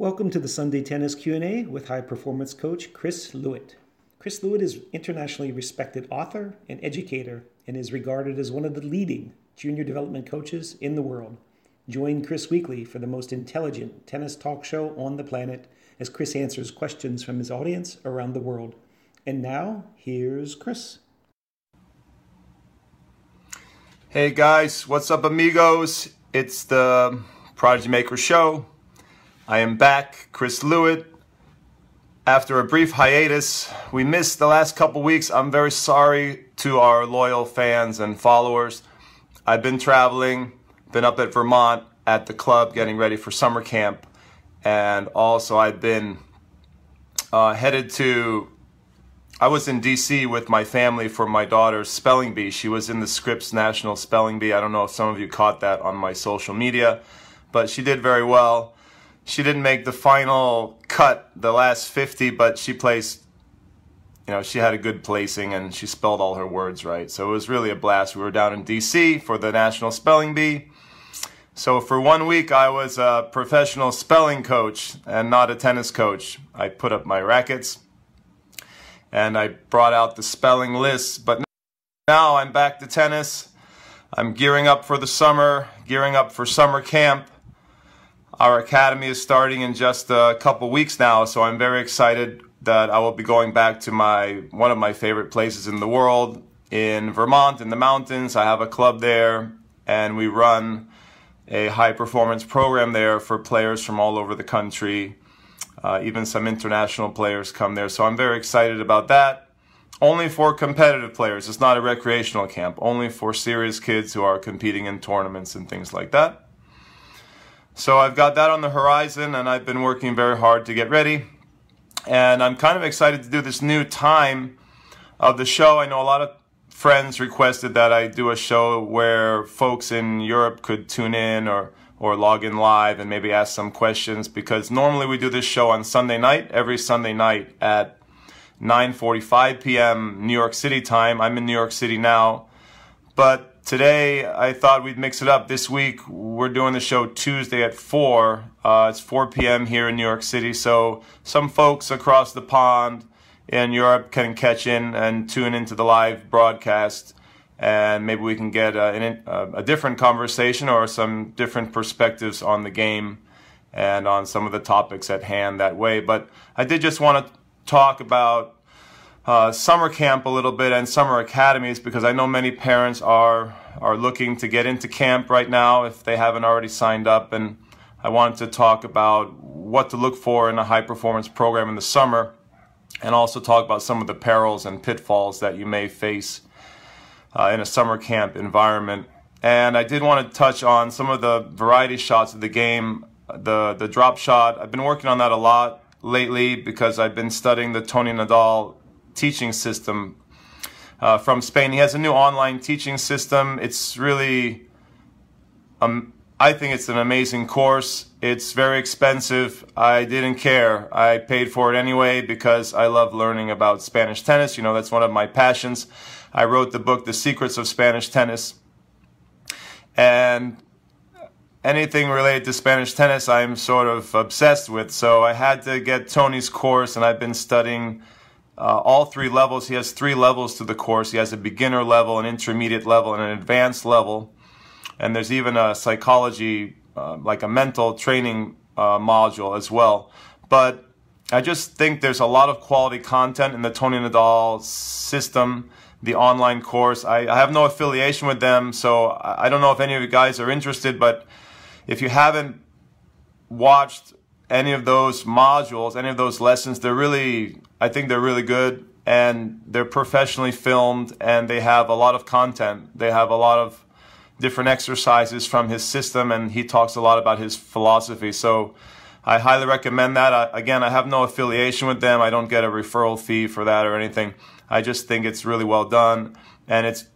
Welcome to the Sunday Tennis Q&A with high performance coach Chris Lewit. Chris Lewit is an internationally respected author and educator and is regarded as one of the leading junior development coaches in the world. Join Chris weekly for the most intelligent tennis talk show on the planet as Chris answers questions from his audience around the world. And now, here's Chris. Hey guys, what's up, amigos? It's the Prodigy Maker Show. I am back, Chris Lewit. After a brief hiatus, we missed the last couple weeks. I'm very sorry to our loyal fans and followers. I've been traveling, been up at Vermont at the club getting ready for summer camp, and also I've been uh, headed to. I was in DC with my family for my daughter's spelling bee. She was in the Scripps National Spelling Bee. I don't know if some of you caught that on my social media, but she did very well she didn't make the final cut, the last 50, but she placed, you know, she had a good placing and she spelled all her words right. So it was really a blast. We were down in DC for the National Spelling Bee. So for one week, I was a professional spelling coach and not a tennis coach. I put up my rackets and I brought out the spelling lists. But now I'm back to tennis. I'm gearing up for the summer, gearing up for summer camp. Our academy is starting in just a couple weeks now, so I'm very excited that I will be going back to my one of my favorite places in the world in Vermont in the mountains. I have a club there and we run a high performance program there for players from all over the country. Uh, even some international players come there, so I'm very excited about that. Only for competitive players. It's not a recreational camp. Only for serious kids who are competing in tournaments and things like that. So I've got that on the horizon and I've been working very hard to get ready. And I'm kind of excited to do this new time of the show. I know a lot of friends requested that I do a show where folks in Europe could tune in or or log in live and maybe ask some questions because normally we do this show on Sunday night, every Sunday night at 9:45 p.m. New York City time. I'm in New York City now. But Today, I thought we'd mix it up. This week, we're doing the show Tuesday at 4. Uh, it's 4 p.m. here in New York City, so some folks across the pond in Europe can catch in and tune into the live broadcast, and maybe we can get a, a, a different conversation or some different perspectives on the game and on some of the topics at hand that way. But I did just want to talk about uh, summer camp a little bit and summer academies because I know many parents are are looking to get into camp right now if they haven't already signed up and I wanted to talk about what to look for in a high performance program in the summer and also talk about some of the perils and pitfalls that you may face uh, in a summer camp environment. And I did want to touch on some of the variety shots of the game, the the drop shot. I've been working on that a lot lately because I've been studying the Tony Nadal teaching system uh, from Spain. He has a new online teaching system. It's really, um, I think it's an amazing course. It's very expensive. I didn't care. I paid for it anyway because I love learning about Spanish tennis. You know, that's one of my passions. I wrote the book, The Secrets of Spanish Tennis. And anything related to Spanish tennis, I'm sort of obsessed with. So I had to get Tony's course, and I've been studying uh, all three levels. He has three levels to the course. He has a beginner level, an intermediate level, and an advanced level. And there's even a psychology, uh, like a mental training uh, module as well. But I just think there's a lot of quality content in the Tony Nadal system, the online course. I, I have no affiliation with them, so I don't know if any of you guys are interested, but if you haven't watched any of those modules, any of those lessons, they're really, I think they're really good and they're professionally filmed and they have a lot of content. They have a lot of different exercises from his system and he talks a lot about his philosophy. So I highly recommend that. I, again, I have no affiliation with them. I don't get a referral fee for that or anything. I just think it's really well done and it's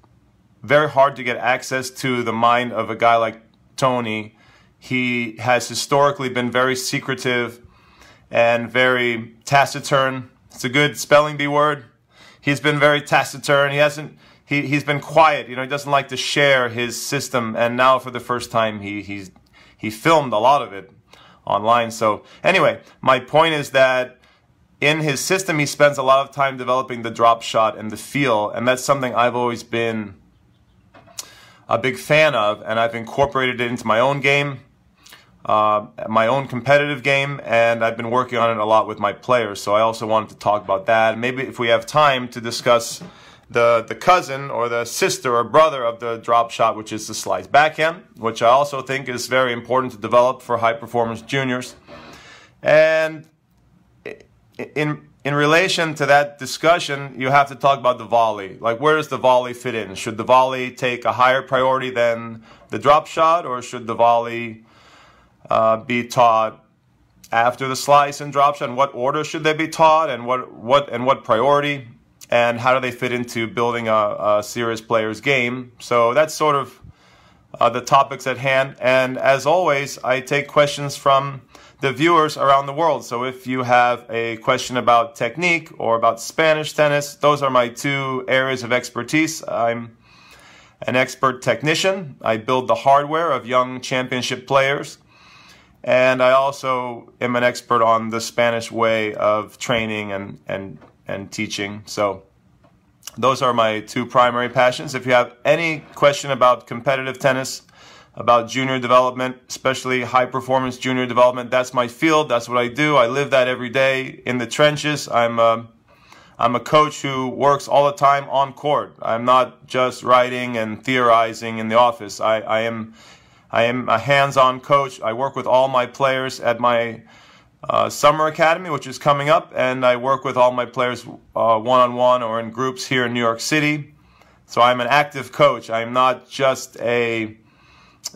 very hard to get access to the mind of a guy like Tony he has historically been very secretive and very taciturn. It's a good spelling bee word. He's been very taciturn. He hasn't. He he's been quiet. You know, he doesn't like to share his system. And now, for the first time, he he's he filmed a lot of it online. So anyway, my point is that in his system, he spends a lot of time developing the drop shot and the feel, and that's something I've always been a big fan of, and I've incorporated it into my own game, uh, my own competitive game, and I've been working on it a lot with my players. So I also wanted to talk about that. Maybe if we have time to discuss the the cousin or the sister or brother of the drop shot, which is the slice backhand, which I also think is very important to develop for high performance juniors. And in in relation to that discussion, you have to talk about the volley. Like, where does the volley fit in? Should the volley take a higher priority than the drop shot, or should the volley uh, be taught after the slice and drop shot? And what order should they be taught, and what what and what priority? And how do they fit into building a, a serious player's game? So that's sort of uh, the topics at hand. And as always, I take questions from the viewers around the world. So if you have a question about technique or about Spanish tennis, those are my two areas of expertise. I'm an expert technician. I build the hardware of young championship players. And I also am an expert on the Spanish way of training and, and, and teaching. So those are my two primary passions. If you have any question about competitive tennis, about junior development, especially high performance junior development. That's my field. That's what I do. I live that every day in the trenches. I'm a, I'm a coach who works all the time on court. I'm not just writing and theorizing in the office. I, I am I am a hands-on coach. I work with all my players at my uh, summer academy, which is coming up, and I work with all my players uh, one-on-one or in groups here in New York City. So I'm an active coach. I'm not just a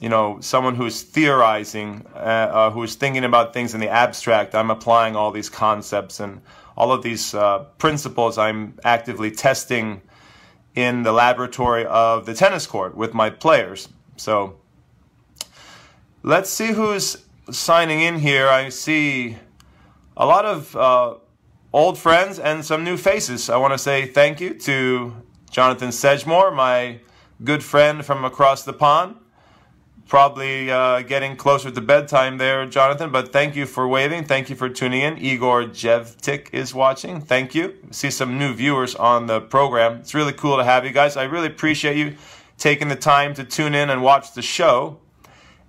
you know, someone who's theorizing, uh, uh, who's thinking about things in the abstract. I'm applying all these concepts and all of these uh, principles I'm actively testing in the laboratory of the tennis court with my players. So let's see who's signing in here. I see a lot of uh, old friends and some new faces. I want to say thank you to Jonathan Sedgemore, my good friend from across the pond probably uh, getting closer to bedtime there, Jonathan. But thank you for waving. Thank you for tuning in. Igor Jevtik is watching. Thank you. See some new viewers on the program. It's really cool to have you guys. I really appreciate you taking the time to tune in and watch the show.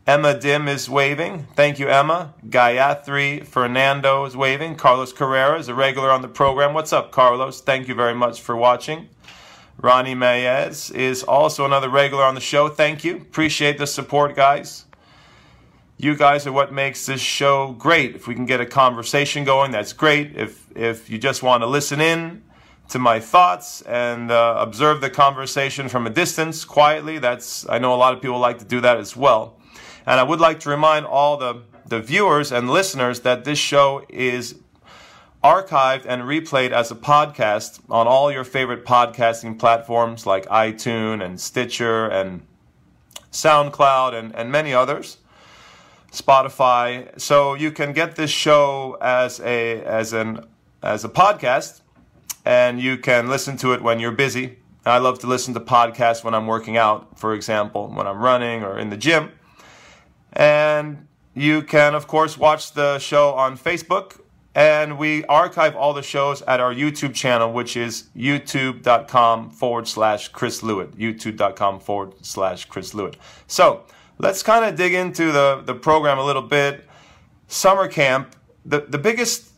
Emma Dim is waving. Thank you, Emma. Gayatri Fernando is waving. Carlos Carrera is a regular on the program. What's up, Carlos? Thank you very much for watching. Ronnie Mayez is also another regular on the show. Thank you. Appreciate the support, guys. You guys are what makes this show great. If we can get a conversation going, that's great. If if you just want to listen in to my thoughts and uh, observe the conversation from a distance quietly, that's I know a lot of people like to do that as well. And I would like to remind all the the viewers and listeners that this show is archived and replayed as a podcast on all your favorite podcasting platforms like iTunes and Stitcher and SoundCloud and, and many others. Spotify. So you can get this show as a as an as a podcast and you can listen to it when you're busy. I love to listen to podcasts when I'm working out, for example, when I'm running or in the gym. And you can, of course, watch the show on Facebook and we archive all the shows at our YouTube channel, which is youtube.com forward slash Chris Lewit. YouTube.com forward slash Chris Lewit. So let's kind of dig into the, the program a little bit. Summer camp, the, the biggest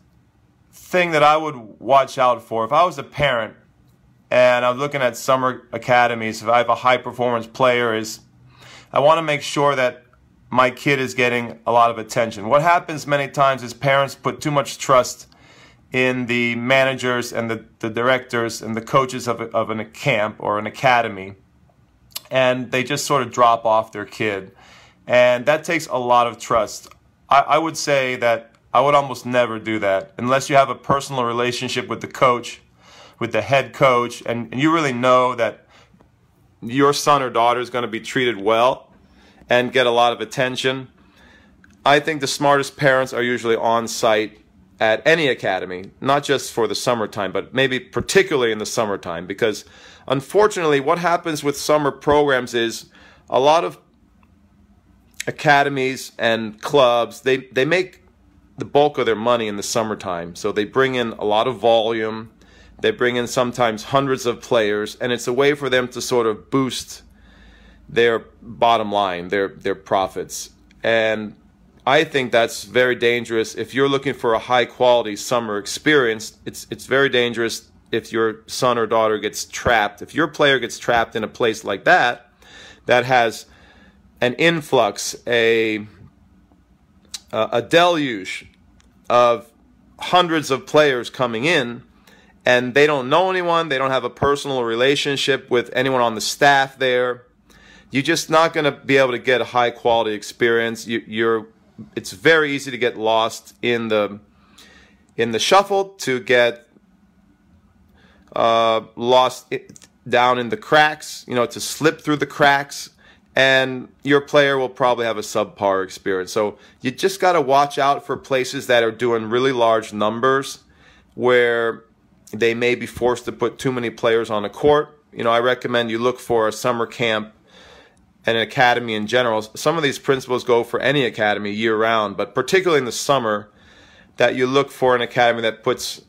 thing that I would watch out for if I was a parent and I'm looking at summer academies, if I have a high performance player, is I want to make sure that my kid is getting a lot of attention. What happens many times is parents put too much trust in the managers and the, the directors and the coaches of, a, of an, a camp or an academy, and they just sort of drop off their kid. And that takes a lot of trust. I, I would say that I would almost never do that unless you have a personal relationship with the coach, with the head coach, and, and you really know that your son or daughter is going to be treated well and get a lot of attention. I think the smartest parents are usually on site at any academy, not just for the summertime, but maybe particularly in the summertime, because unfortunately, what happens with summer programs is a lot of academies and clubs they they make the bulk of their money in the summertime. So they bring in a lot of volume. They bring in sometimes hundreds of players, and it's a way for them to sort of boost their bottom line, their their profits. And I think that's very dangerous. If you're looking for a high quality summer experience, it's it's very dangerous if your son or daughter gets trapped. If your player gets trapped in a place like that, that has an influx, a a deluge of hundreds of players coming in and they don't know anyone, they don't have a personal relationship with anyone on the staff there. You're just not going to be able to get a high quality experience. You, are it's very easy to get lost in the in the shuffle, to get uh, lost down in the cracks, you know, to slip through the cracks and your player will probably have a subpar experience. So you just got to watch out for places that are doing really large numbers where they may be forced to put too many players on a court. You know, I recommend you look for a summer camp and an academy in general. Some of these principles go for any academy year round, but particularly in the summer, that you look for an academy that puts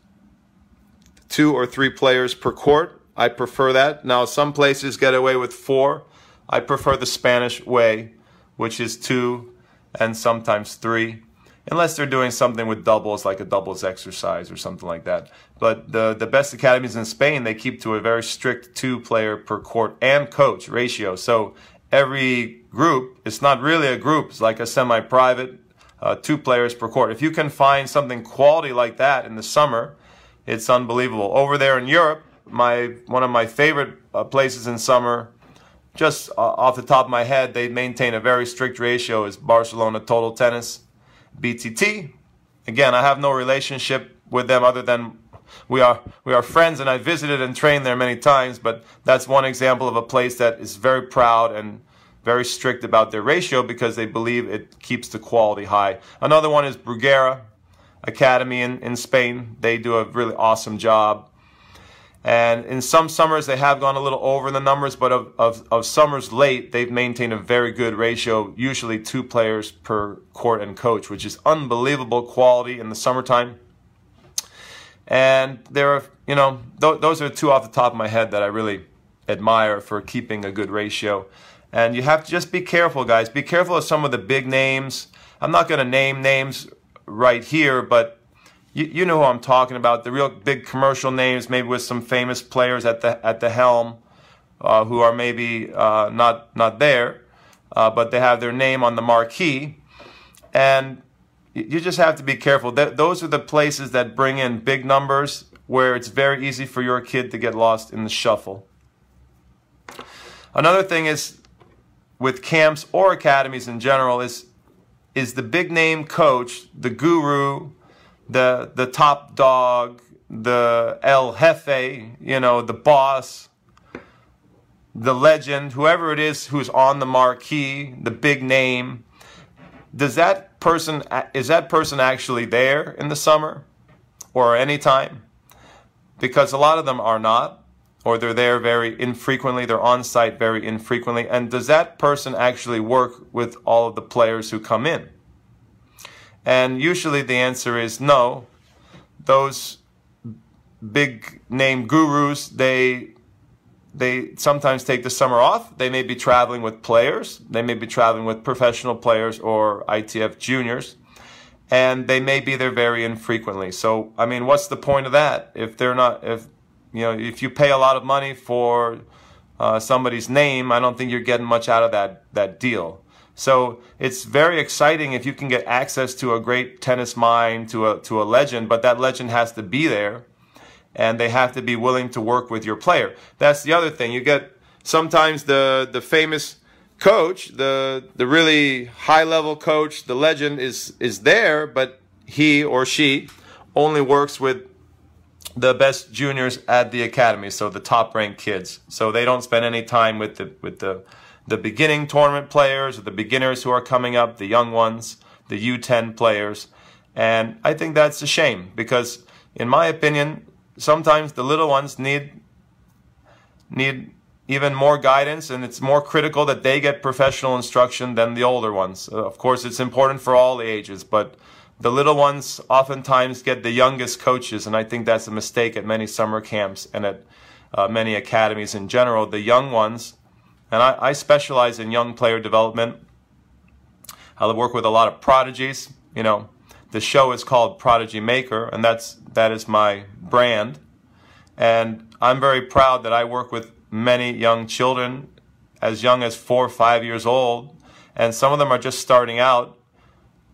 two or three players per court. I prefer that. Now, some places get away with four I prefer the Spanish way, which is two and sometimes three, unless they're doing something with doubles, like a doubles exercise or something like that. But the, the best academies in Spain, they keep to a very strict two player per court and coach ratio. So every group, it's not really a group, it's like a semi private, uh, two players per court. If you can find something quality like that in the summer, it's unbelievable. Over there in Europe, my one of my favorite uh, places in summer just uh, off the top of my head, they maintain a very strict ratio is Barcelona Total Tennis, BTT. Again, I have no relationship with them other than we are we are friends and I visited and trained there many times, but that's one example of a place that is very proud and very strict about their ratio because they believe it keeps the quality high. Another one is Bruguera Academy in, in Spain. They do a really awesome job. And in some summers, they have gone a little over the numbers, but of, of, of, summers late, they've maintained a very good ratio, usually two players per court and coach, which is unbelievable quality in the summertime. And there are, you know, th- those are two off the top of my head that I really admire for keeping a good ratio. And you have to just be careful, guys. Be careful of some of the big names. I'm not going to name names right here, but you, you know who I'm talking about. The real big commercial names, maybe with some famous players at the at the helm, uh, who are maybe uh, not not there, uh, but they have their name on the marquee, and you just have to be careful. That those are the places that bring in big numbers, where it's very easy for your kid to get lost in the shuffle. Another thing is with camps or academies in general is is the big name coach, the guru, the the top dog, the El Jefe, you know, the boss, the legend, whoever it is who's on the marquee, the big name, does that person is that person actually there in the summer or any time? Because a lot of them are not, or they're there very infrequently, they're on site very infrequently. And does that person actually work with all of the players who come in? And usually the answer is no. Those big name gurus, they they sometimes take the summer off. They may be traveling with players. They may be traveling with professional players or ITF juniors. And they may be there very infrequently. So, I mean, what's the point of that? If they're not, if, you know, if you pay a lot of money for uh, somebody's name, I don't think you're getting much out of that, that deal. So it's very exciting if you can get access to a great tennis mind, to a, to a legend, but that legend has to be there and they have to be willing to work with your player. That's the other thing. You get sometimes the, the famous coach, the, the really high level coach, the legend is, is there, but he or she only works with the best juniors at the academy, so the top ranked kids. So they don't spend any time with the, with the, the beginning tournament players or the beginners who are coming up, the young ones, the U10 players. And I think that's a shame because, in my opinion, sometimes the little ones need need even more guidance, and it's more critical that they get professional instruction than the older ones. Uh, of course, it's important for all ages, but the little ones oftentimes get the youngest coaches, and I think that's a mistake at many summer camps and at uh, many academies in general. The young ones, and I, I specialize in young player development. I work with a lot of prodigies. You know, the show is called Prodigy Maker, and that's that is my brand. And I'm very proud that I work with many young children, as young as four or five years old, and some of them are just starting out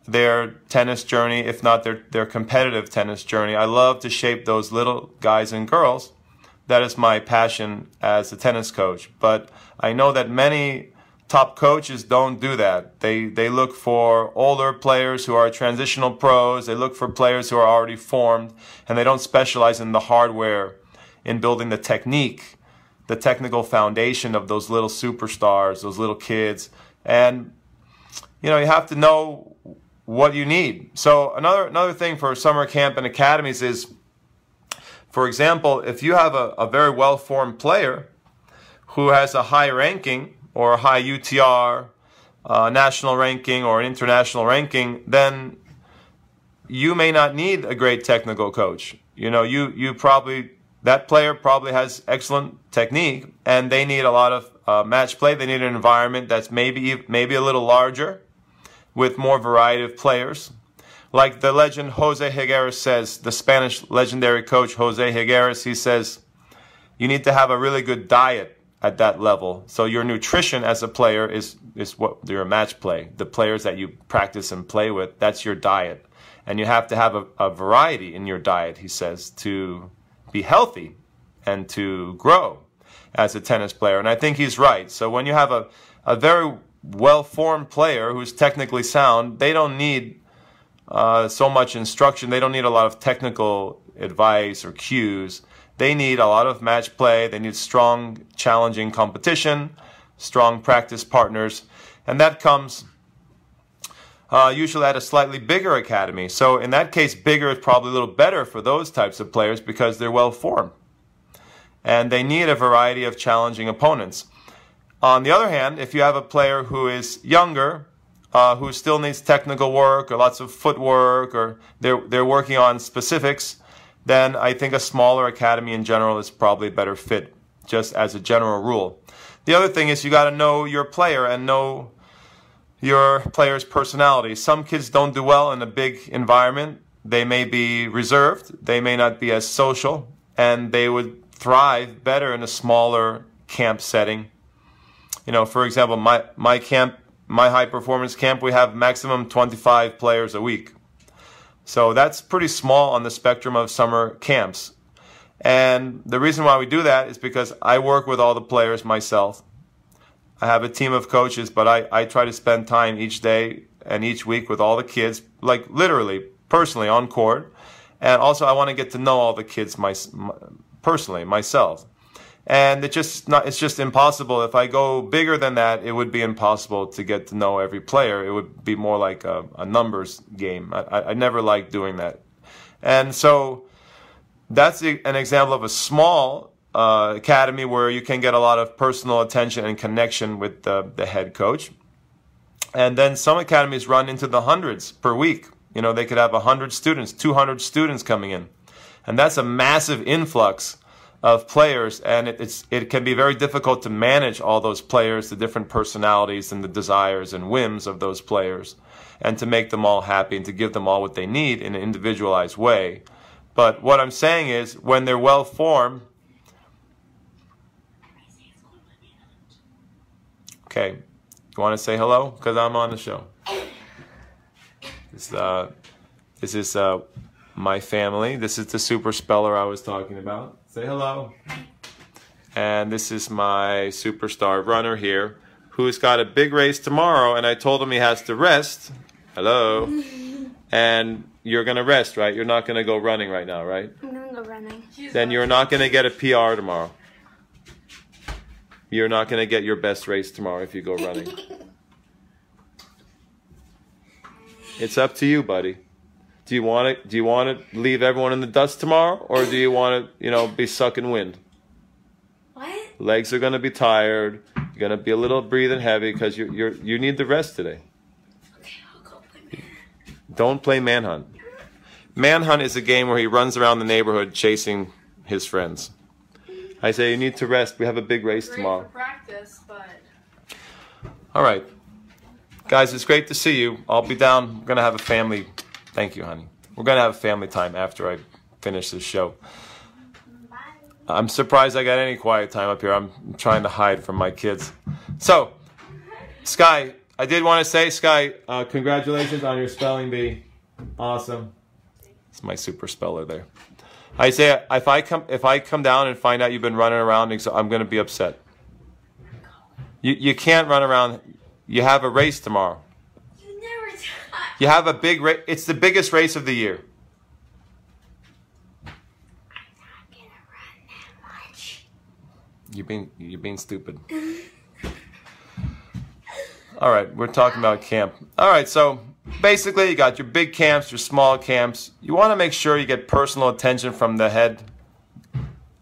their tennis journey, if not their, their competitive tennis journey. I love to shape those little guys and girls. That is my passion as a tennis coach. But I know that many top coaches don't do that. They they look for older players who are transitional pros. They look for players who are already formed, and they don't specialize in the hardware, in building the technique, the technical foundation of those little superstars, those little kids. And you know, you have to know what you need. So another another thing for summer camp and academies is, for example, if you have a, a very well formed player who has a high ranking or a high UTR, uh, national ranking, or an international ranking, then you may not need a great technical coach. You know, you, you probably, that player probably has excellent technique and they need a lot of uh, match play. They need an environment that's maybe, maybe a little larger with more variety of players. Like the legend Jose Higueras says, the Spanish legendary coach Jose Higueras, he says, you need to have a really good diet at that level. So your nutrition as a player is is what your match play. The players that you practice and play with, that's your diet. And you have to have a, a variety in your diet, he says, to be healthy and to grow as a tennis player. And I think he's right. So when you have a, a very well formed player who's technically sound, they don't need uh, so much instruction. They don't need a lot of technical advice or cues. They need a lot of match play. They need strong, challenging competition, strong practice partners, and that comes uh, usually at a slightly bigger academy. So in that case, bigger is probably a little better for those types of players because they're well formed, and they need a variety of challenging opponents. On the other hand, if you have a player who is younger, uh, who still needs technical work or lots of footwork, or they're they're working on specifics then I think a smaller academy in general is probably a better fit, just as a general rule. The other thing is you got to know your player and know your player's personality. Some kids don't do well in a big environment. They may be reserved, they may not be as social, and they would thrive better in a smaller camp setting. You know, for example, my, my camp, my high performance camp, we have maximum 25 players a week. So that's pretty small on the spectrum of summer camps. And the reason why we do that is because I work with all the players myself. I have a team of coaches, but I, I try to spend time each day and each week with all the kids, like literally, personally on court. And also, I want to get to know all the kids my, my, personally, myself and it just not it's just impossible. If i go bigger than that it would be impossible to get to know every player. It would be more like a, a numbers game. I, I never liked doing that. And so that's an example of a small uh, academy where you can get a lot of personal attention and connection with the, the head coach. And then some academies run into the hundreds per week. You know they could have 100 students 200 students coming in. And that's a massive influx of players, and it, it's it can be very difficult to manage all those players, the different personalities and the desires and whims of those players, and to make them all happy and to give them all what they need in an individualized way. But what I'm saying is, when they're well formed, okay, you want to say hello because I'm on the show. This uh, this is uh, my family. This is the super speller I was talking about. Say hello. And this is my superstar runner here who's got a big race tomorrow. And I told him he has to rest. Hello. and you're going to rest, right? You're not going to go running right now, right? I'm going to go running. Then you're not going to get a PR tomorrow. You're not going to get your best race tomorrow if you go running. it's up to you, buddy do you want to do you want to leave everyone in the dust tomorrow, or do you want to you know be sucking wind? What? Legs are gonna be tired. You're gonna be a little breathing heavy because you you're you need the rest today. Okay, I'll go play man. Don't play manhunt. Manhunt is a game where he runs around the neighborhood chasing his friends. I say you need to rest. We have a big race Great tomorrow. practice, but All right. Guys, it's great to see you. I'll be down. We're going to have a family. Thank you, honey. We're going to have family time after I finish this show. I'm surprised I got any quiet time up here. I'm trying to hide from my kids. So, Sky, I did want to say, Sky, uh, congratulations on your spelling bee. Awesome. It's my super speller there. Isaiah, if I come if I come down and find out you've been running around, I'm going to be upset. You you can't run around. You have a race tomorrow. You never touch. You have a big race. It's the biggest race of the year. I'm not gonna run that much. You're being you're being stupid. All right, we're talking about camp. All right, so basically you got your big camps, your small camps. You want to make sure you get personal attention from the head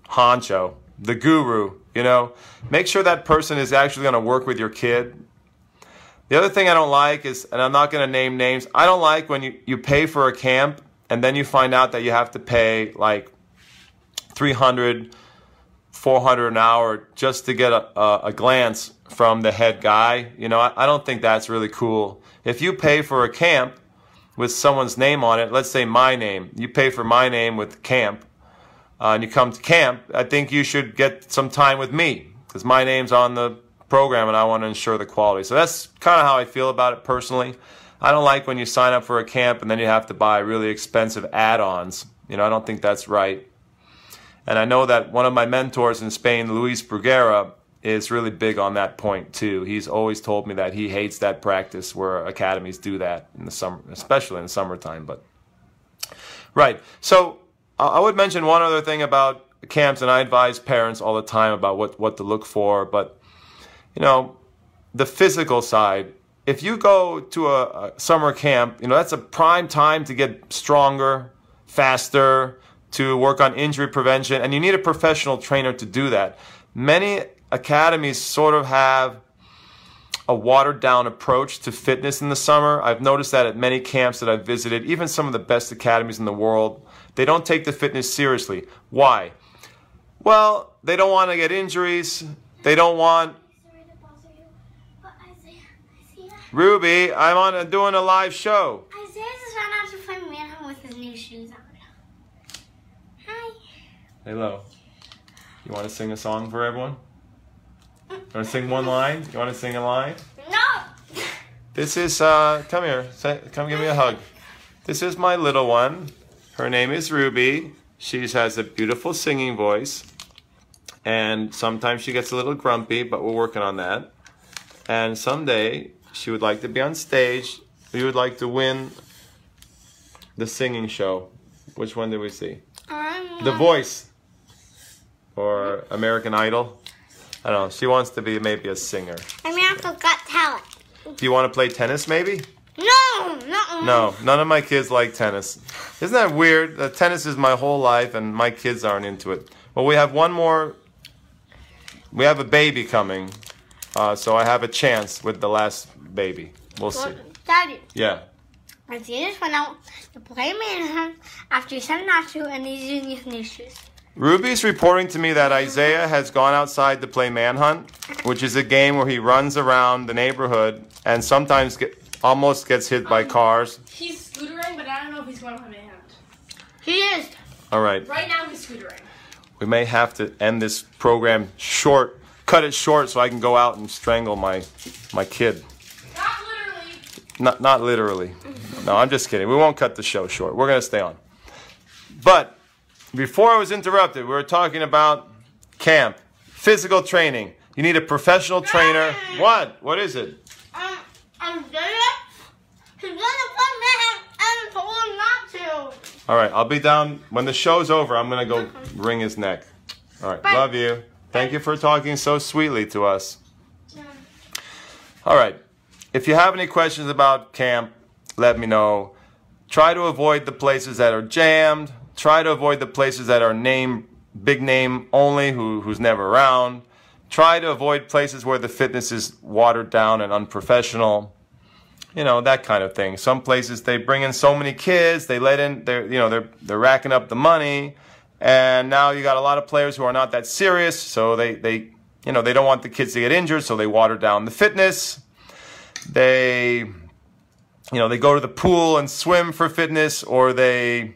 honcho, the guru, you know. Make sure that person is actually going to work with your kid. The other thing I don't like is, and I'm not going to name names, I don't like when you, you pay for a camp and then you find out that you have to pay like 300 400 an hour just to get a, a, a glance from the head guy. You know, I, I don't think that's really cool. If you pay for a camp with someone's name on it, let's say my name, you pay for my name with camp, uh, and you come to camp, I think you should get some time with me because my name's on the program and I want to ensure the quality. So that's kind of how I feel about it personally. I don't like when you sign up for a camp and then you have to buy really expensive add ons. You know, I don't think that's right. And I know that one of my mentors in Spain, Luis Bruguera, is really big on that point too. He's always told me that he hates that practice where academies do that in the summer, especially in the summertime. But right, so I would mention one other thing about camps, and I advise parents all the time about what what to look for. But you know, the physical side. If you go to a, a summer camp, you know that's a prime time to get stronger, faster, to work on injury prevention, and you need a professional trainer to do that. Many academies sort of have a watered down approach to fitness in the summer. I've noticed that at many camps that I've visited, even some of the best academies in the world, they don't take the fitness seriously. Why? Well, they don't want to get injuries. They don't want Sorry to bother you, but Isaiah, Isaiah, Ruby. I'm on a, doing a live show. Isaiah just ran out to play manhunt with his new shoes on. Hi. Hello. You want to sing a song for everyone? You want to sing one line? You want to sing a line? No. This is, uh, come here. Say, come give me a hug. This is my little one. Her name is Ruby. She has a beautiful singing voice. And sometimes she gets a little grumpy, but we're working on that. And someday she would like to be on stage. We would like to win the singing show. Which one did we see? Um, The Voice or American Idol. I don't know. She wants to be maybe a singer. America Got Talent. Do you want to play tennis maybe? No, no. No, none of my kids like tennis. Isn't that weird? Uh, tennis is my whole life and my kids aren't into it. Well, we have one more. We have a baby coming. Uh, so I have a chance with the last baby. We'll see. Daddy, Yeah. Isaiah just went out to play manhunt after he said not to, and he's using his new shoes. Ruby's reporting to me that Isaiah has gone outside to play Manhunt, which is a game where he runs around the neighborhood and sometimes get, almost gets hit by cars. He's scootering, but I don't know if he's going to play manhunt. He is. All right, Right now, he's scootering. we may have to end this program short, cut it short so I can go out and strangle my my kid. Not literally. Not not literally. No, I'm just kidding. We won't cut the show short. We're gonna stay on. But before I was interrupted, we were talking about camp, physical training. You need a professional trainer. What? What is it? Um, he's gonna play manhunt and told him not to. All right, I'll be down when the show's over. I'm gonna go wring his neck. All right, Bye. love you. Thank you for talking so sweetly to us. All right, if you have any questions about camp, let me know. Try to avoid the places that are jammed. Try to avoid the places that are name big name only, who who's never around. try to avoid places where the fitness is watered down and unprofessional. You know that kind of thing. Some places they bring in so many kids, they let in, they're you know they're they're racking up the money, and now you got a lot of players who are not that serious, so they they you know they don't want the kids to get injured, so they water down the fitness. They you know they go to the pool and swim for fitness, or they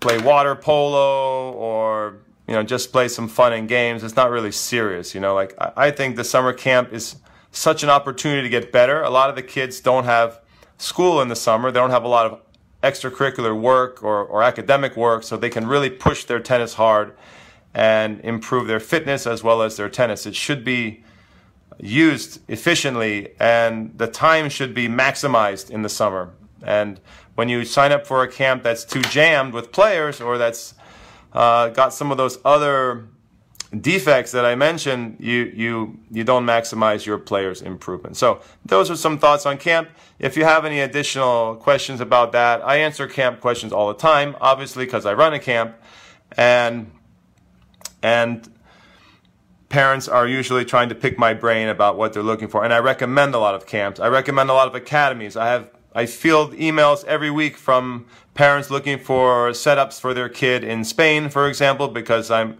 play water polo, or you know, just play some fun and games. It's not really serious, you know. Like I, I think the summer camp is such an opportunity to get better. A lot of the kids don't have school in the summer. They don't have a lot of extracurricular work or, or academic work, so they can really push their tennis hard and improve their fitness as well as their tennis. It should be used efficiently and the time should be maximized in the summer. And when you sign up for a camp that's too jammed with players or that's uh, got some of those other defects that I mentioned, you you you don't maximize your players' improvement. So those are some thoughts on camp. If you have any additional questions about that, I answer camp questions all the time, obviously because I run a camp, and and parents are usually trying to pick my brain about what they're looking for, and I recommend a lot of camps. I recommend a lot of academies. I have I field emails every week from parents looking for setups for their kid in Spain, for example, because I'm,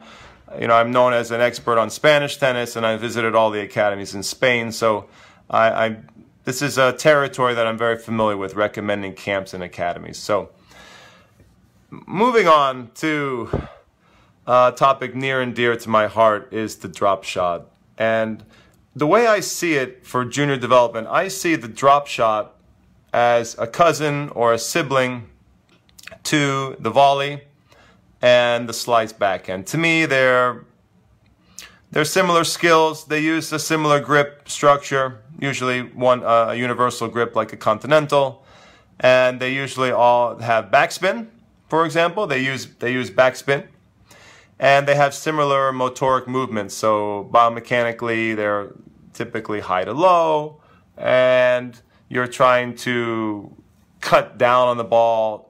you know, I'm known as an expert on Spanish tennis, and I visited all the academies in Spain. So, I, I this is a territory that I'm very familiar with, recommending camps and academies. So, moving on to a topic near and dear to my heart is the drop shot, and the way I see it for junior development, I see the drop shot as a cousin or a sibling to the volley and the slice backhand. To me, they're they're similar skills. They use a similar grip structure, usually one uh, a universal grip like a continental, and they usually all have backspin. For example, they use they use backspin, and they have similar motoric movements. So biomechanically, they're typically high to low, and you're trying to cut down on the ball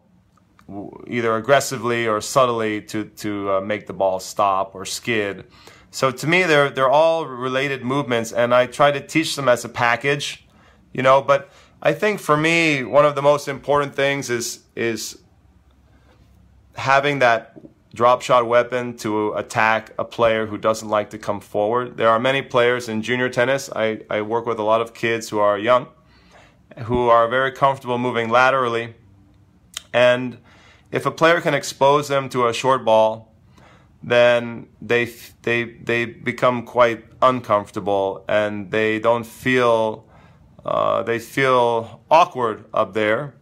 either aggressively or subtly to, to uh, make the ball stop or skid. So to me, they're, they're all related movements, and I try to teach them as a package, you know. But I think for me, one of the most important things is is having that drop shot weapon to attack a player who doesn't like to come forward. There are many players in junior tennis. I, I work with a lot of kids who are young, who are very comfortable moving laterally. And if a player can expose them to a short ball, then they they they become quite uncomfortable and they don't feel uh, they feel awkward up there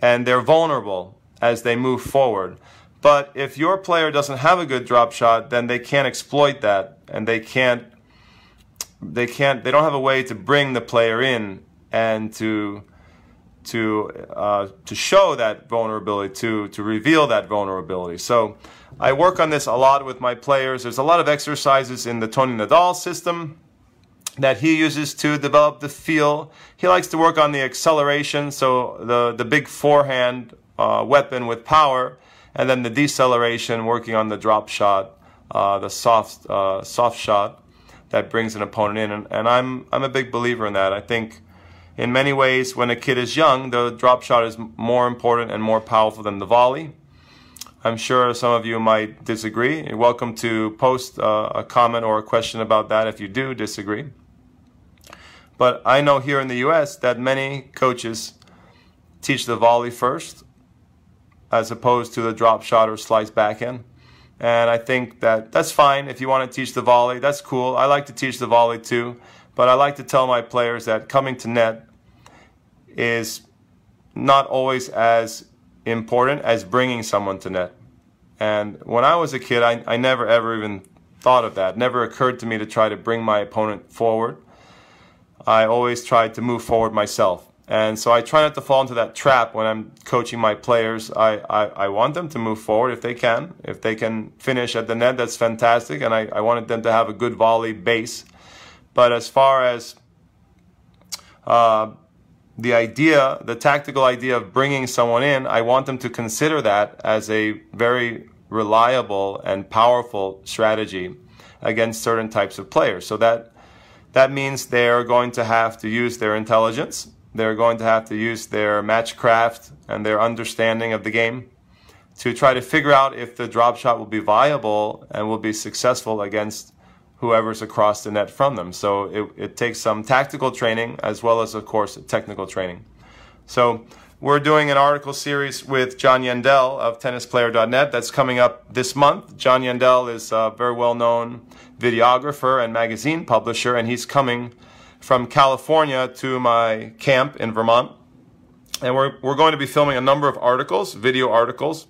and they're vulnerable as they move forward. But if your player doesn't have a good drop shot, then they can't exploit that and they can't they can't they don't have a way to bring the player in and to to uh, to show that vulnerability, to to reveal that vulnerability. So I work on this a lot with my players. There's a lot of exercises in the Tony Nadal system that he uses to develop the feel. He likes to work on the acceleration, so the the big forehand uh, weapon with power, and then the deceleration, working on the drop shot, uh, the soft uh, soft shot that brings an opponent in. And, and I'm I'm a big believer in that. I think in many ways, when a kid is young, the drop shot is more important and more powerful than the volley. I'm sure some of you might disagree. You're welcome to post uh, a comment or a question about that if you do disagree. But I know here in the US that many coaches teach the volley first as opposed to the drop shot or slice backhand. And I think that that's fine if you want to teach the volley. That's cool. I like to teach the volley too. But I like to tell my players that coming to net is not always as important as bringing someone to net. And when I was a kid, I, I never ever even thought of that. never occurred to me to try to bring my opponent forward. I always tried to move forward myself. And so I try not to fall into that trap when I'm coaching my players. I, I, I want them to move forward if they can. If they can finish at the net, that's fantastic. And I, I wanted them to have a good volley base. But as far as uh, the idea, the tactical idea of bringing someone in, I want them to consider that as a very reliable and powerful strategy against certain types of players. So that that means they're going to have to use their intelligence. They're going to have to use their matchcraft and their understanding of the game to try to figure out if the drop shot will be viable and will be successful against whoever's across the net from them. So it, it takes some tactical training as well as, of course, technical training. So we're doing an article series with John Yandell of tennisplayer.net that's coming up this month. John Yandell is a very well known videographer and magazine publisher, and he's coming from California to my camp in Vermont. And we're, we're going to be filming a number of articles, video articles,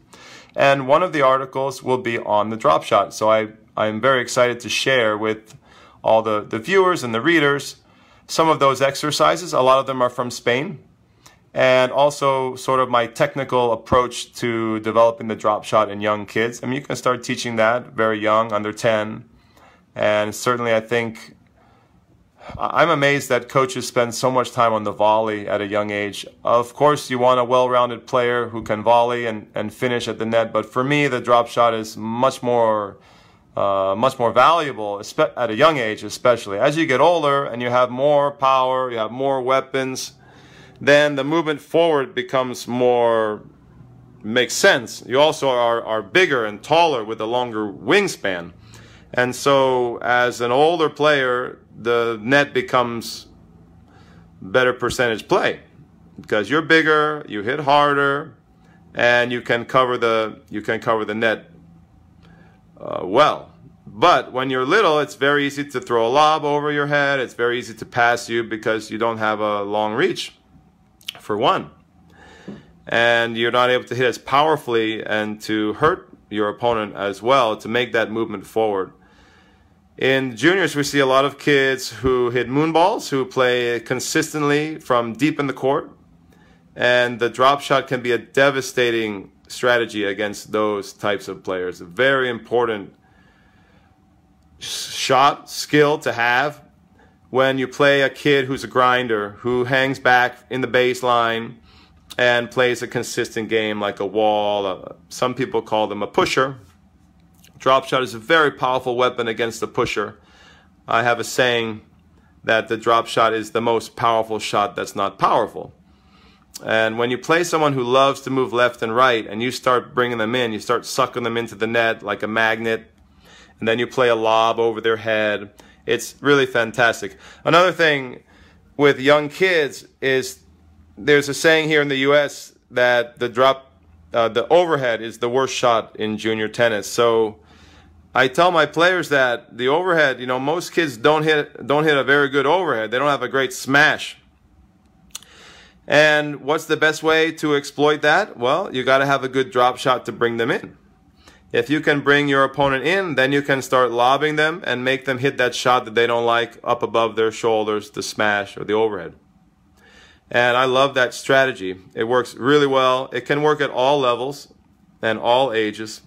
and one of the articles will be on the drop shot. So I, I'm very excited to share with all the, the viewers and the readers some of those exercises. A lot of them are from Spain. And also, sort of my technical approach to developing the drop shot in young kids. I mean, you can start teaching that very young, under 10. And certainly, I think I'm amazed that coaches spend so much time on the volley at a young age. Of course, you want a well rounded player who can volley and, and finish at the net, but for me, the drop shot is much more. Uh, much more valuable at a young age, especially as you get older and you have more power, you have more weapons. Then the movement forward becomes more makes sense. You also are, are bigger and taller with a longer wingspan. And so, as an older player, the net becomes better percentage play because you're bigger, you hit harder, and you can cover the you can cover the net uh, well. But when you're little, it's very easy to throw a lob over your head. It's very easy to pass you because you don't have a long reach, for one. And you're not able to hit as powerfully and to hurt your opponent as well to make that movement forward. In juniors, we see a lot of kids who hit moonballs, who play consistently from deep in the court. And the drop shot can be a devastating strategy against those types of players. A very important shot skill to have when you play a kid who's a grinder, who hangs back in the baseline and plays a consistent game like a wall. Uh, some people call them a pusher Drop shot is a very powerful weapon against the pusher. I have a saying that the drop shot is the most powerful shot that's not powerful. And when you play someone who loves to move left and right and you start bringing them in, you start sucking them into the net like a magnet, and then you play a lob over their head, it's really fantastic. Another thing with young kids is there's a saying here in the US that the drop, uh, the overhead is the worst shot in junior tennis. So I tell my players that the overhead, you know, most kids don't hit don't hit a very good overhead. They don't have a great smash. And what's the best way to exploit that? Well, you got to have a good drop shot to bring them in. If you can bring your opponent in, then you can start lobbing them and make them hit that shot that they don't like up above their shoulders, the smash or the overhead. And I love that strategy. It works really well. It can work at all levels and all ages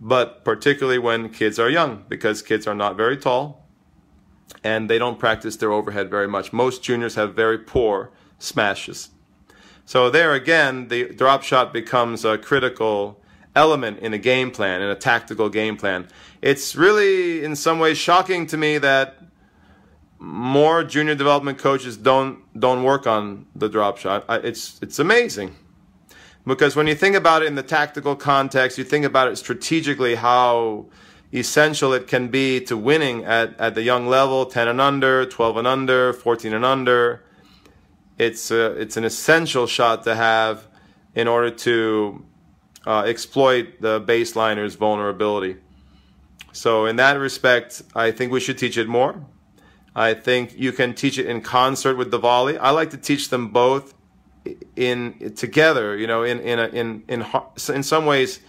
but particularly when kids are young, because kids are not very tall and they don't practice their overhead very much. Most juniors have very poor smashes. So there again, the drop shot becomes a critical element in a game plan, in a tactical game plan. It's really, in some ways, shocking to me that more junior development coaches don't don't work on the drop shot. It's it's amazing. Because when you think about it in the tactical context, you think about it strategically, how essential it can be to winning at, at the young level 10 and under, 12 and under, 14 and under. It's, a, it's an essential shot to have in order to uh, exploit the baseliner's vulnerability. So, in that respect, I think we should teach it more. I think you can teach it in concert with the volley. I like to teach them both in together, you know, in in a, in in in some ways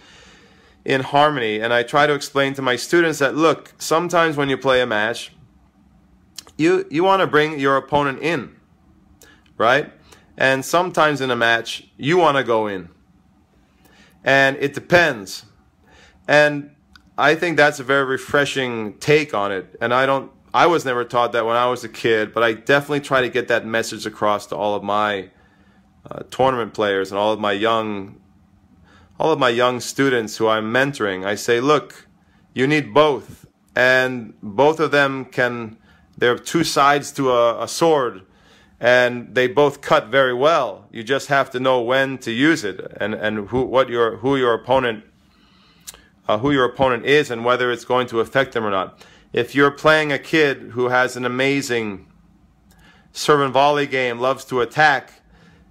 in harmony. And I try to explain to my students that look, sometimes when you play a match, you you want to bring your opponent in, right? And sometimes in a match, you want to go in. And it depends. And I think that's a very refreshing take on it. And I don't I was never taught that when I was a kid, but I definitely try to get that message across to all of my uh, tournament players and all of my young all of my young students who I'm mentoring, I say, look, you need both and both of them can. They're two sides to a, a sword, and they both cut very well. You just have to know when to use it and and who what your who your opponent uh, who your opponent is and whether it's going to affect them or not. If you're playing a kid who has an amazing serve and volley game, loves to attack,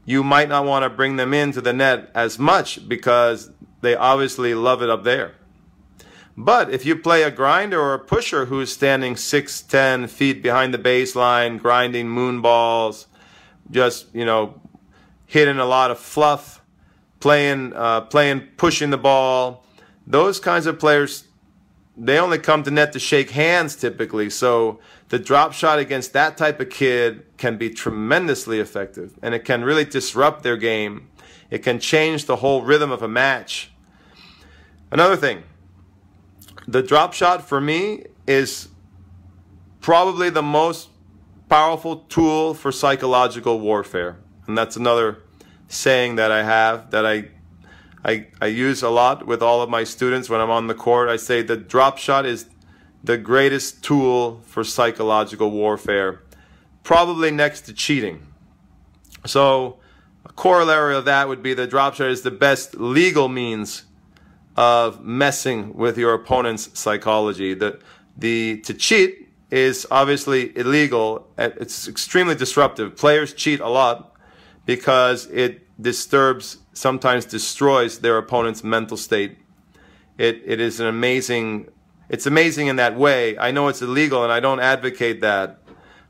you might not want to bring them into the net as much because they obviously love it up there. But if you play a grinder or a pusher who's standing six, ten feet behind the baseline, grinding moon balls, just you know, hitting a lot of fluff, playing, uh, playing, pushing the ball, those kinds of players, they only come to net to shake hands typically. So the drop shot against that type of kid can be tremendously effective, and it can really disrupt their game. It can change the whole rhythm of a match. Another thing the drop shot for me is probably the most powerful tool for psychological warfare. And that's another saying that I have that I, I, I use a lot with all of my students when I'm on the court. I say the drop shot is the greatest tool for psychological warfare, probably next to cheating. So, a corollary of that would be the drop shot is the best legal means of messing with your opponent's psychology. The, the, to cheat is obviously illegal. It's extremely disruptive. Players cheat a lot because it disturbs, sometimes destroys their opponent's mental state. It, it is an amazing, it's amazing in that way. I know it's illegal and I don't advocate that,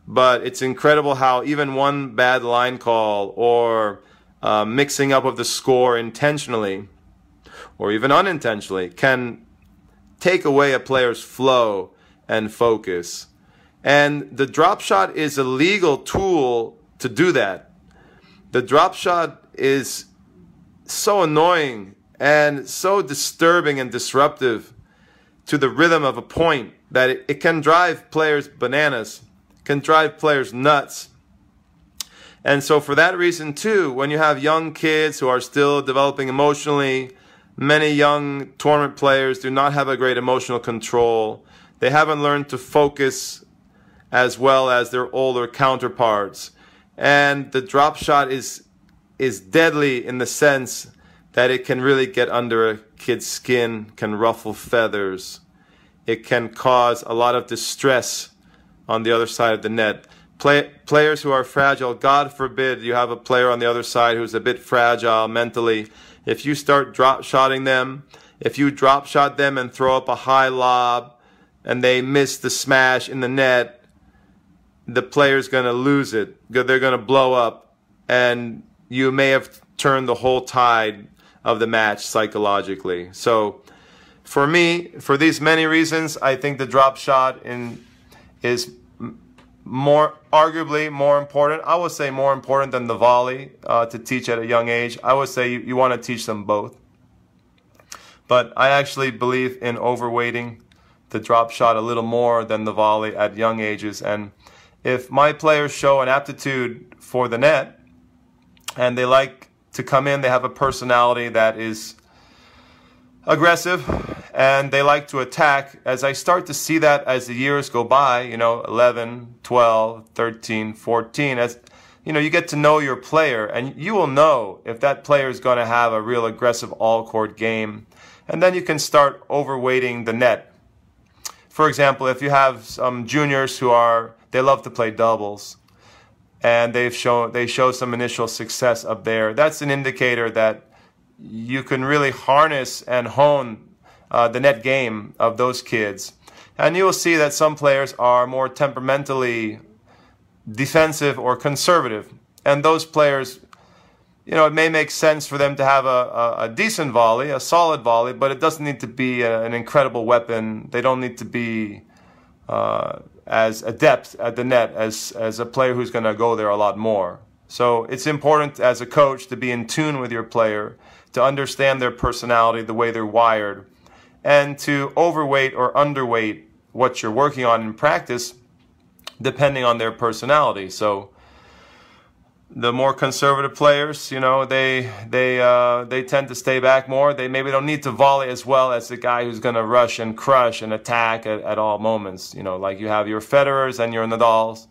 but it's incredible how even one bad line call or uh, mixing up of the score intentionally or even unintentionally can take away a player's flow and focus. And the drop shot is a legal tool to do that. The drop shot is so annoying and so disturbing and disruptive to the rhythm of a point that it, it can drive players bananas, can drive players nuts. And so, for that reason, too, when you have young kids who are still developing emotionally, many young tournament players do not have a great emotional control. They haven't learned to focus as well as their older counterparts. And the drop shot is is deadly in the sense that it can really get under a kid's skin, can ruffle feathers. It can cause a lot of distress on the other side of the net. Play, players who are fragile, God forbid you have a player on the other side who's a bit fragile mentally. If you start drop shotting them, if you drop shot them and throw up a high lob and they miss the smash in the net, the player's going to lose it. They're going to blow up, and you may have turned the whole tide of the match psychologically. So, for me, for these many reasons, I think the drop shot in is more arguably more important. I would say more important than the volley uh, to teach at a young age. I would say you, you want to teach them both. But I actually believe in overweighting the drop shot a little more than the volley at young ages and if my players show an aptitude for the net and they like to come in, they have a personality that is aggressive and they like to attack. As I start to see that as the years go by, you know, 11, 12, 13, 14, as you know, you get to know your player and you will know if that player is going to have a real aggressive all court game. And then you can start overweighting the net. For example, if you have some juniors who are they love to play doubles, and they've shown they show some initial success up there. That's an indicator that you can really harness and hone uh, the net game of those kids, and you will see that some players are more temperamentally defensive or conservative, and those players. You know, it may make sense for them to have a, a, a decent volley, a solid volley, but it doesn't need to be a, an incredible weapon. They don't need to be uh, as adept at the net as, as a player who's going to go there a lot more. So it's important as a coach to be in tune with your player, to understand their personality, the way they're wired, and to overweight or underweight what you're working on in practice depending on their personality. So the more conservative players, you know, they they uh, they tend to stay back more. They maybe don't need to volley as well as the guy who's going to rush and crush and attack at, at all moments. You know, like you have your Federers and your Nadals.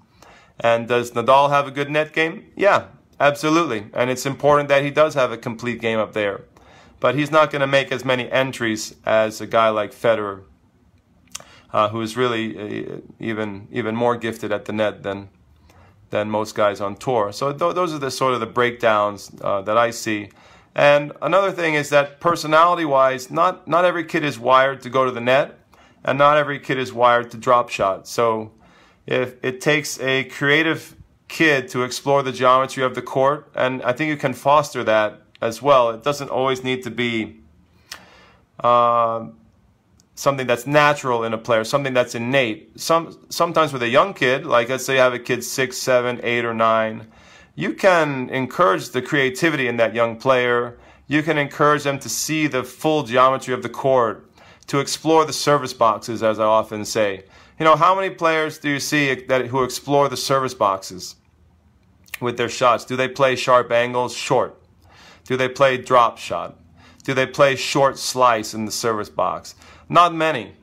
And does Nadal have a good net game? Yeah, absolutely. And it's important that he does have a complete game up there. But he's not going to make as many entries as a guy like Federer, uh, who is really uh, even even more gifted at the net than than most guys on tour. So th- those are the sort of the breakdowns uh, that I see. And another thing is that personality-wise, not not every kid is wired to go to the net, and not every kid is wired to drop shot. So if it takes a creative kid to explore the geometry of the court, and I think you can foster that as well. It doesn't always need to be. Uh, something that's natural in a player, something that's innate. Some sometimes with a young kid, like let's say you have a kid six, seven, eight, or nine, you can encourage the creativity in that young player. You can encourage them to see the full geometry of the court, to explore the service boxes, as I often say. You know, how many players do you see that who explore the service boxes with their shots? Do they play sharp angles, short? Do they play drop shot? Do they play short slice in the service box? Not many.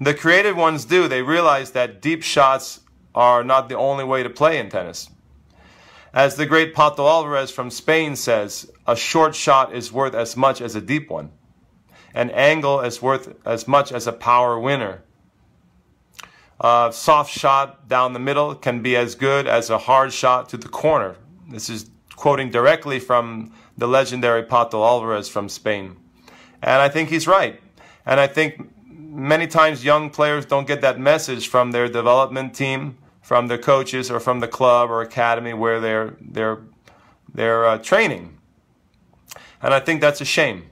The creative ones do. They realize that deep shots are not the only way to play in tennis. As the great Pato Alvarez from Spain says, a short shot is worth as much as a deep one. An angle is worth as much as a power winner. A soft shot down the middle can be as good as a hard shot to the corner. This is quoting directly from the legendary Pato Alvarez from Spain. And I think he's right. And I think many times young players don't get that message from their development team, from their coaches, or from the club or academy where they're they're they're uh, training. And I think that's a shame,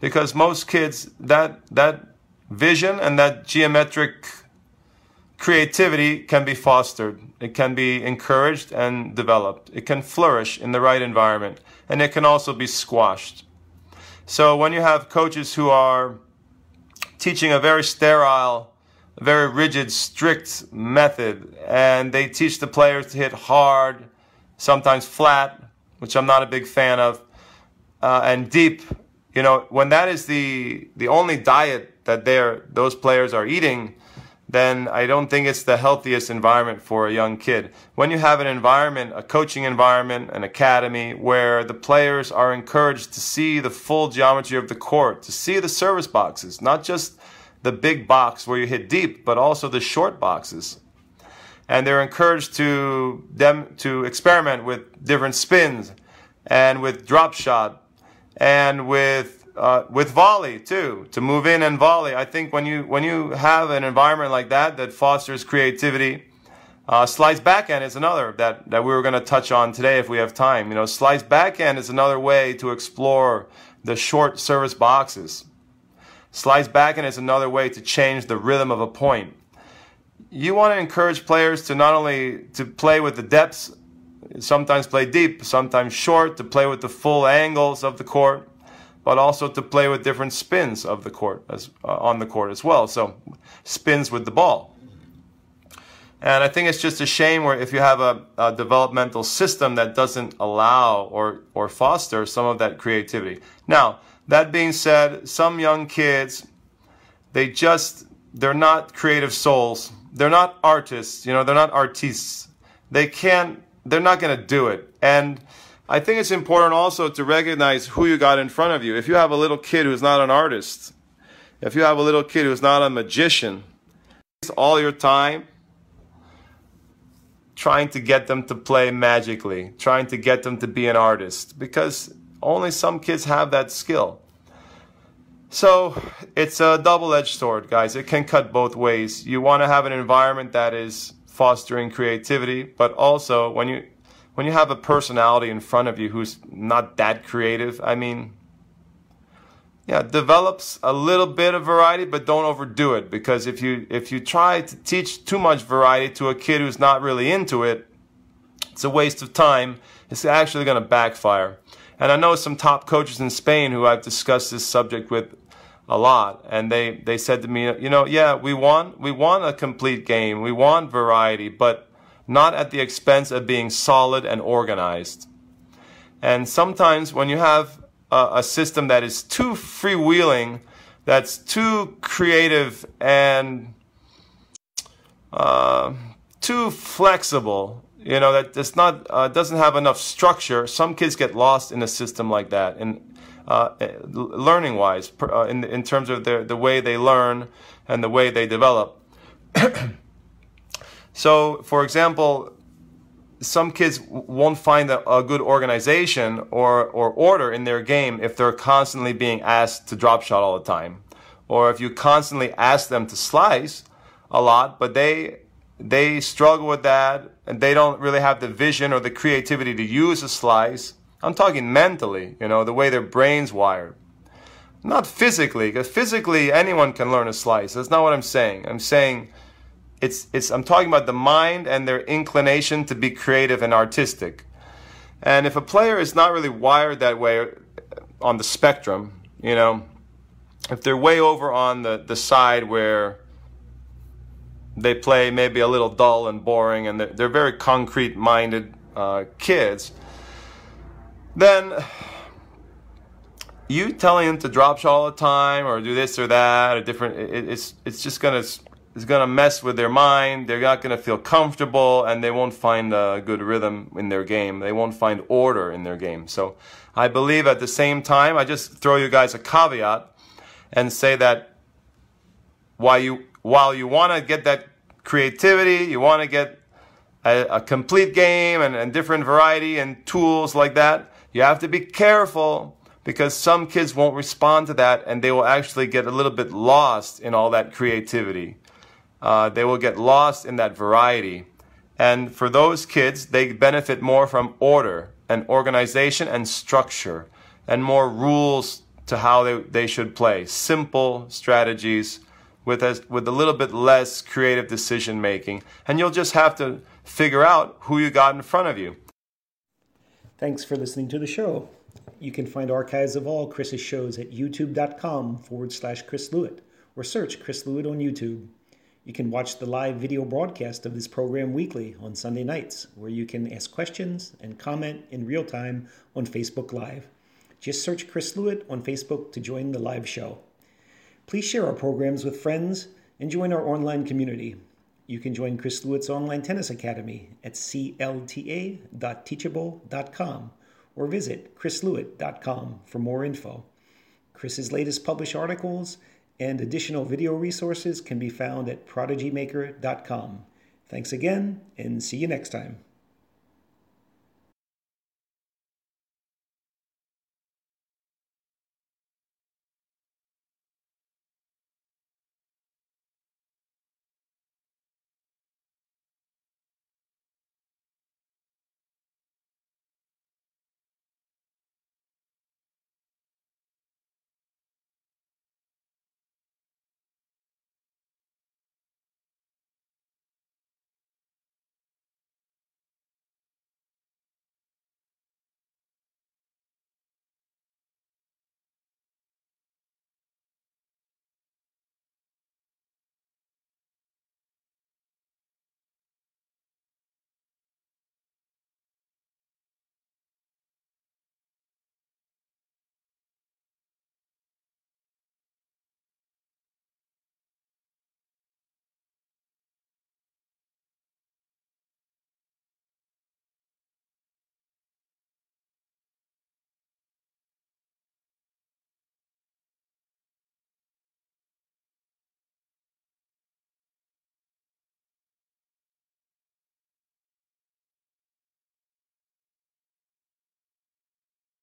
because most kids that that vision and that geometric creativity can be fostered. It can be encouraged and developed. It can flourish in the right environment, and it can also be squashed. So when you have coaches who are teaching a very sterile, very rigid, strict method. And they teach the players to hit hard, sometimes flat, which I'm not a big fan of, uh, and deep. You know, when that is the the only diet that they're those players are eating, then I don't think it's the healthiest environment for a young kid. When you have an environment, a coaching environment, an academy, where the players are encouraged to see the full geometry of the court, to see the service boxes, not just the big box where you hit deep, but also the short boxes. And they're encouraged to them to experiment with different spins and with drop shot and with uh, with volley too, to move in and volley. I think when you when you have an environment like that that fosters creativity, uh, slice backhand is another that that we were going to touch on today if we have time. You know, slice backhand is another way to explore the short service boxes. Slice backhand is another way to change the rhythm of a point. You want to encourage players to not only to play with the depths, sometimes play deep, sometimes short, to play with the full angles of the court but also to play with different spins of the court as uh, on the court as well. So spins with the ball. And I think it's just a shame where if you have a, a, developmental system that doesn't allow or, or foster some of that creativity. Now, that being said, some young kids, they just, they're not creative souls. They're not artists, you know, they're not artists. They can't, they're not going to do it. And I think it's important also to recognize who you got in front of you. If you have a little kid who's not an artist, if you have a little kid who's not a magician, it's all your time trying to get them to play magically, trying to get them to be an artist, because only some kids have that skill. So it's a double edged sword, guys. It can cut both ways. You want to have an environment that is fostering creativity, but also when you when you have a personality in front of you who's not that creative, I mean, yeah, develops a little bit of variety, but don't overdo it because if you if you try to teach too much variety to a kid who's not really into it, it's a waste of time. It's actually going to backfire. And I know some top coaches in Spain who I've discussed this subject with a lot, and they they said to me, you know, yeah, we want we want a complete game, we want variety, but not at the expense of being solid and organized. And sometimes when you have a, a system that is too freewheeling, that's too creative and uh, too flexible, you know, that does not uh, doesn't have enough structure. Some kids get lost in a system like that, and uh, learning wise, uh, in in terms of the the way they learn and the way they develop. so, for example, some kids won't find a, a, good organization or, or order in their game if they're constantly being asked to drop shot all the time. Or if you constantly ask them to slice a lot, but they they struggle with that and they don't really have the vision or the creativity to use a slice. I'm talking mentally, you know, the way their brain's wired. Not physically, because physically anyone can learn a slice. That's not what I'm saying. I'm saying it's, it's, I'm talking about the mind and their inclination to be creative and artistic. And if a player is not really wired that way on the spectrum, you know, if they're way over on the, the side where they play maybe a little dull and boring and they're, they're very concrete minded uh, kids, then you telling them to drop shot all the time or do this or that or different, it, it's, it's just going to is going to mess with their mind. They're not going to feel comfortable and they won't find a good rhythm in their game. They won't find order in their game. So I believe at the same time, I just throw you guys a caveat and say that while you, while you want to get that creativity, you want to get a, a complete game and, and different variety and tools like that, you have to be careful because some kids won't respond to that and they will actually get a little bit lost in all that creativity uh, they will get lost in that variety. And for those kids, they benefit more from order and organization and structure and more rules to how they, they should play. Simple strategies with, a, with a little bit less creative decision making. And you'll just have to figure out who you got in front of you. Thanks for listening to the show. You can find archives of all Chris's shows at youtube.com forward slash Chris Lewit or search Chris Lewit on YouTube. You can watch the live video broadcast of this program weekly on Sunday nights, where you can ask questions and comment in real time on Facebook Live. Just search Chris Lewit on Facebook to join the live show. Please share our programs with friends and join our online community. You can join Chris Lewit's Online Tennis Academy at clta.teachable.com or visit chrislewit.com for more info. Chris's latest published articles and additional video resources can be found at prodigymaker.com. Thanks again, and see you next time.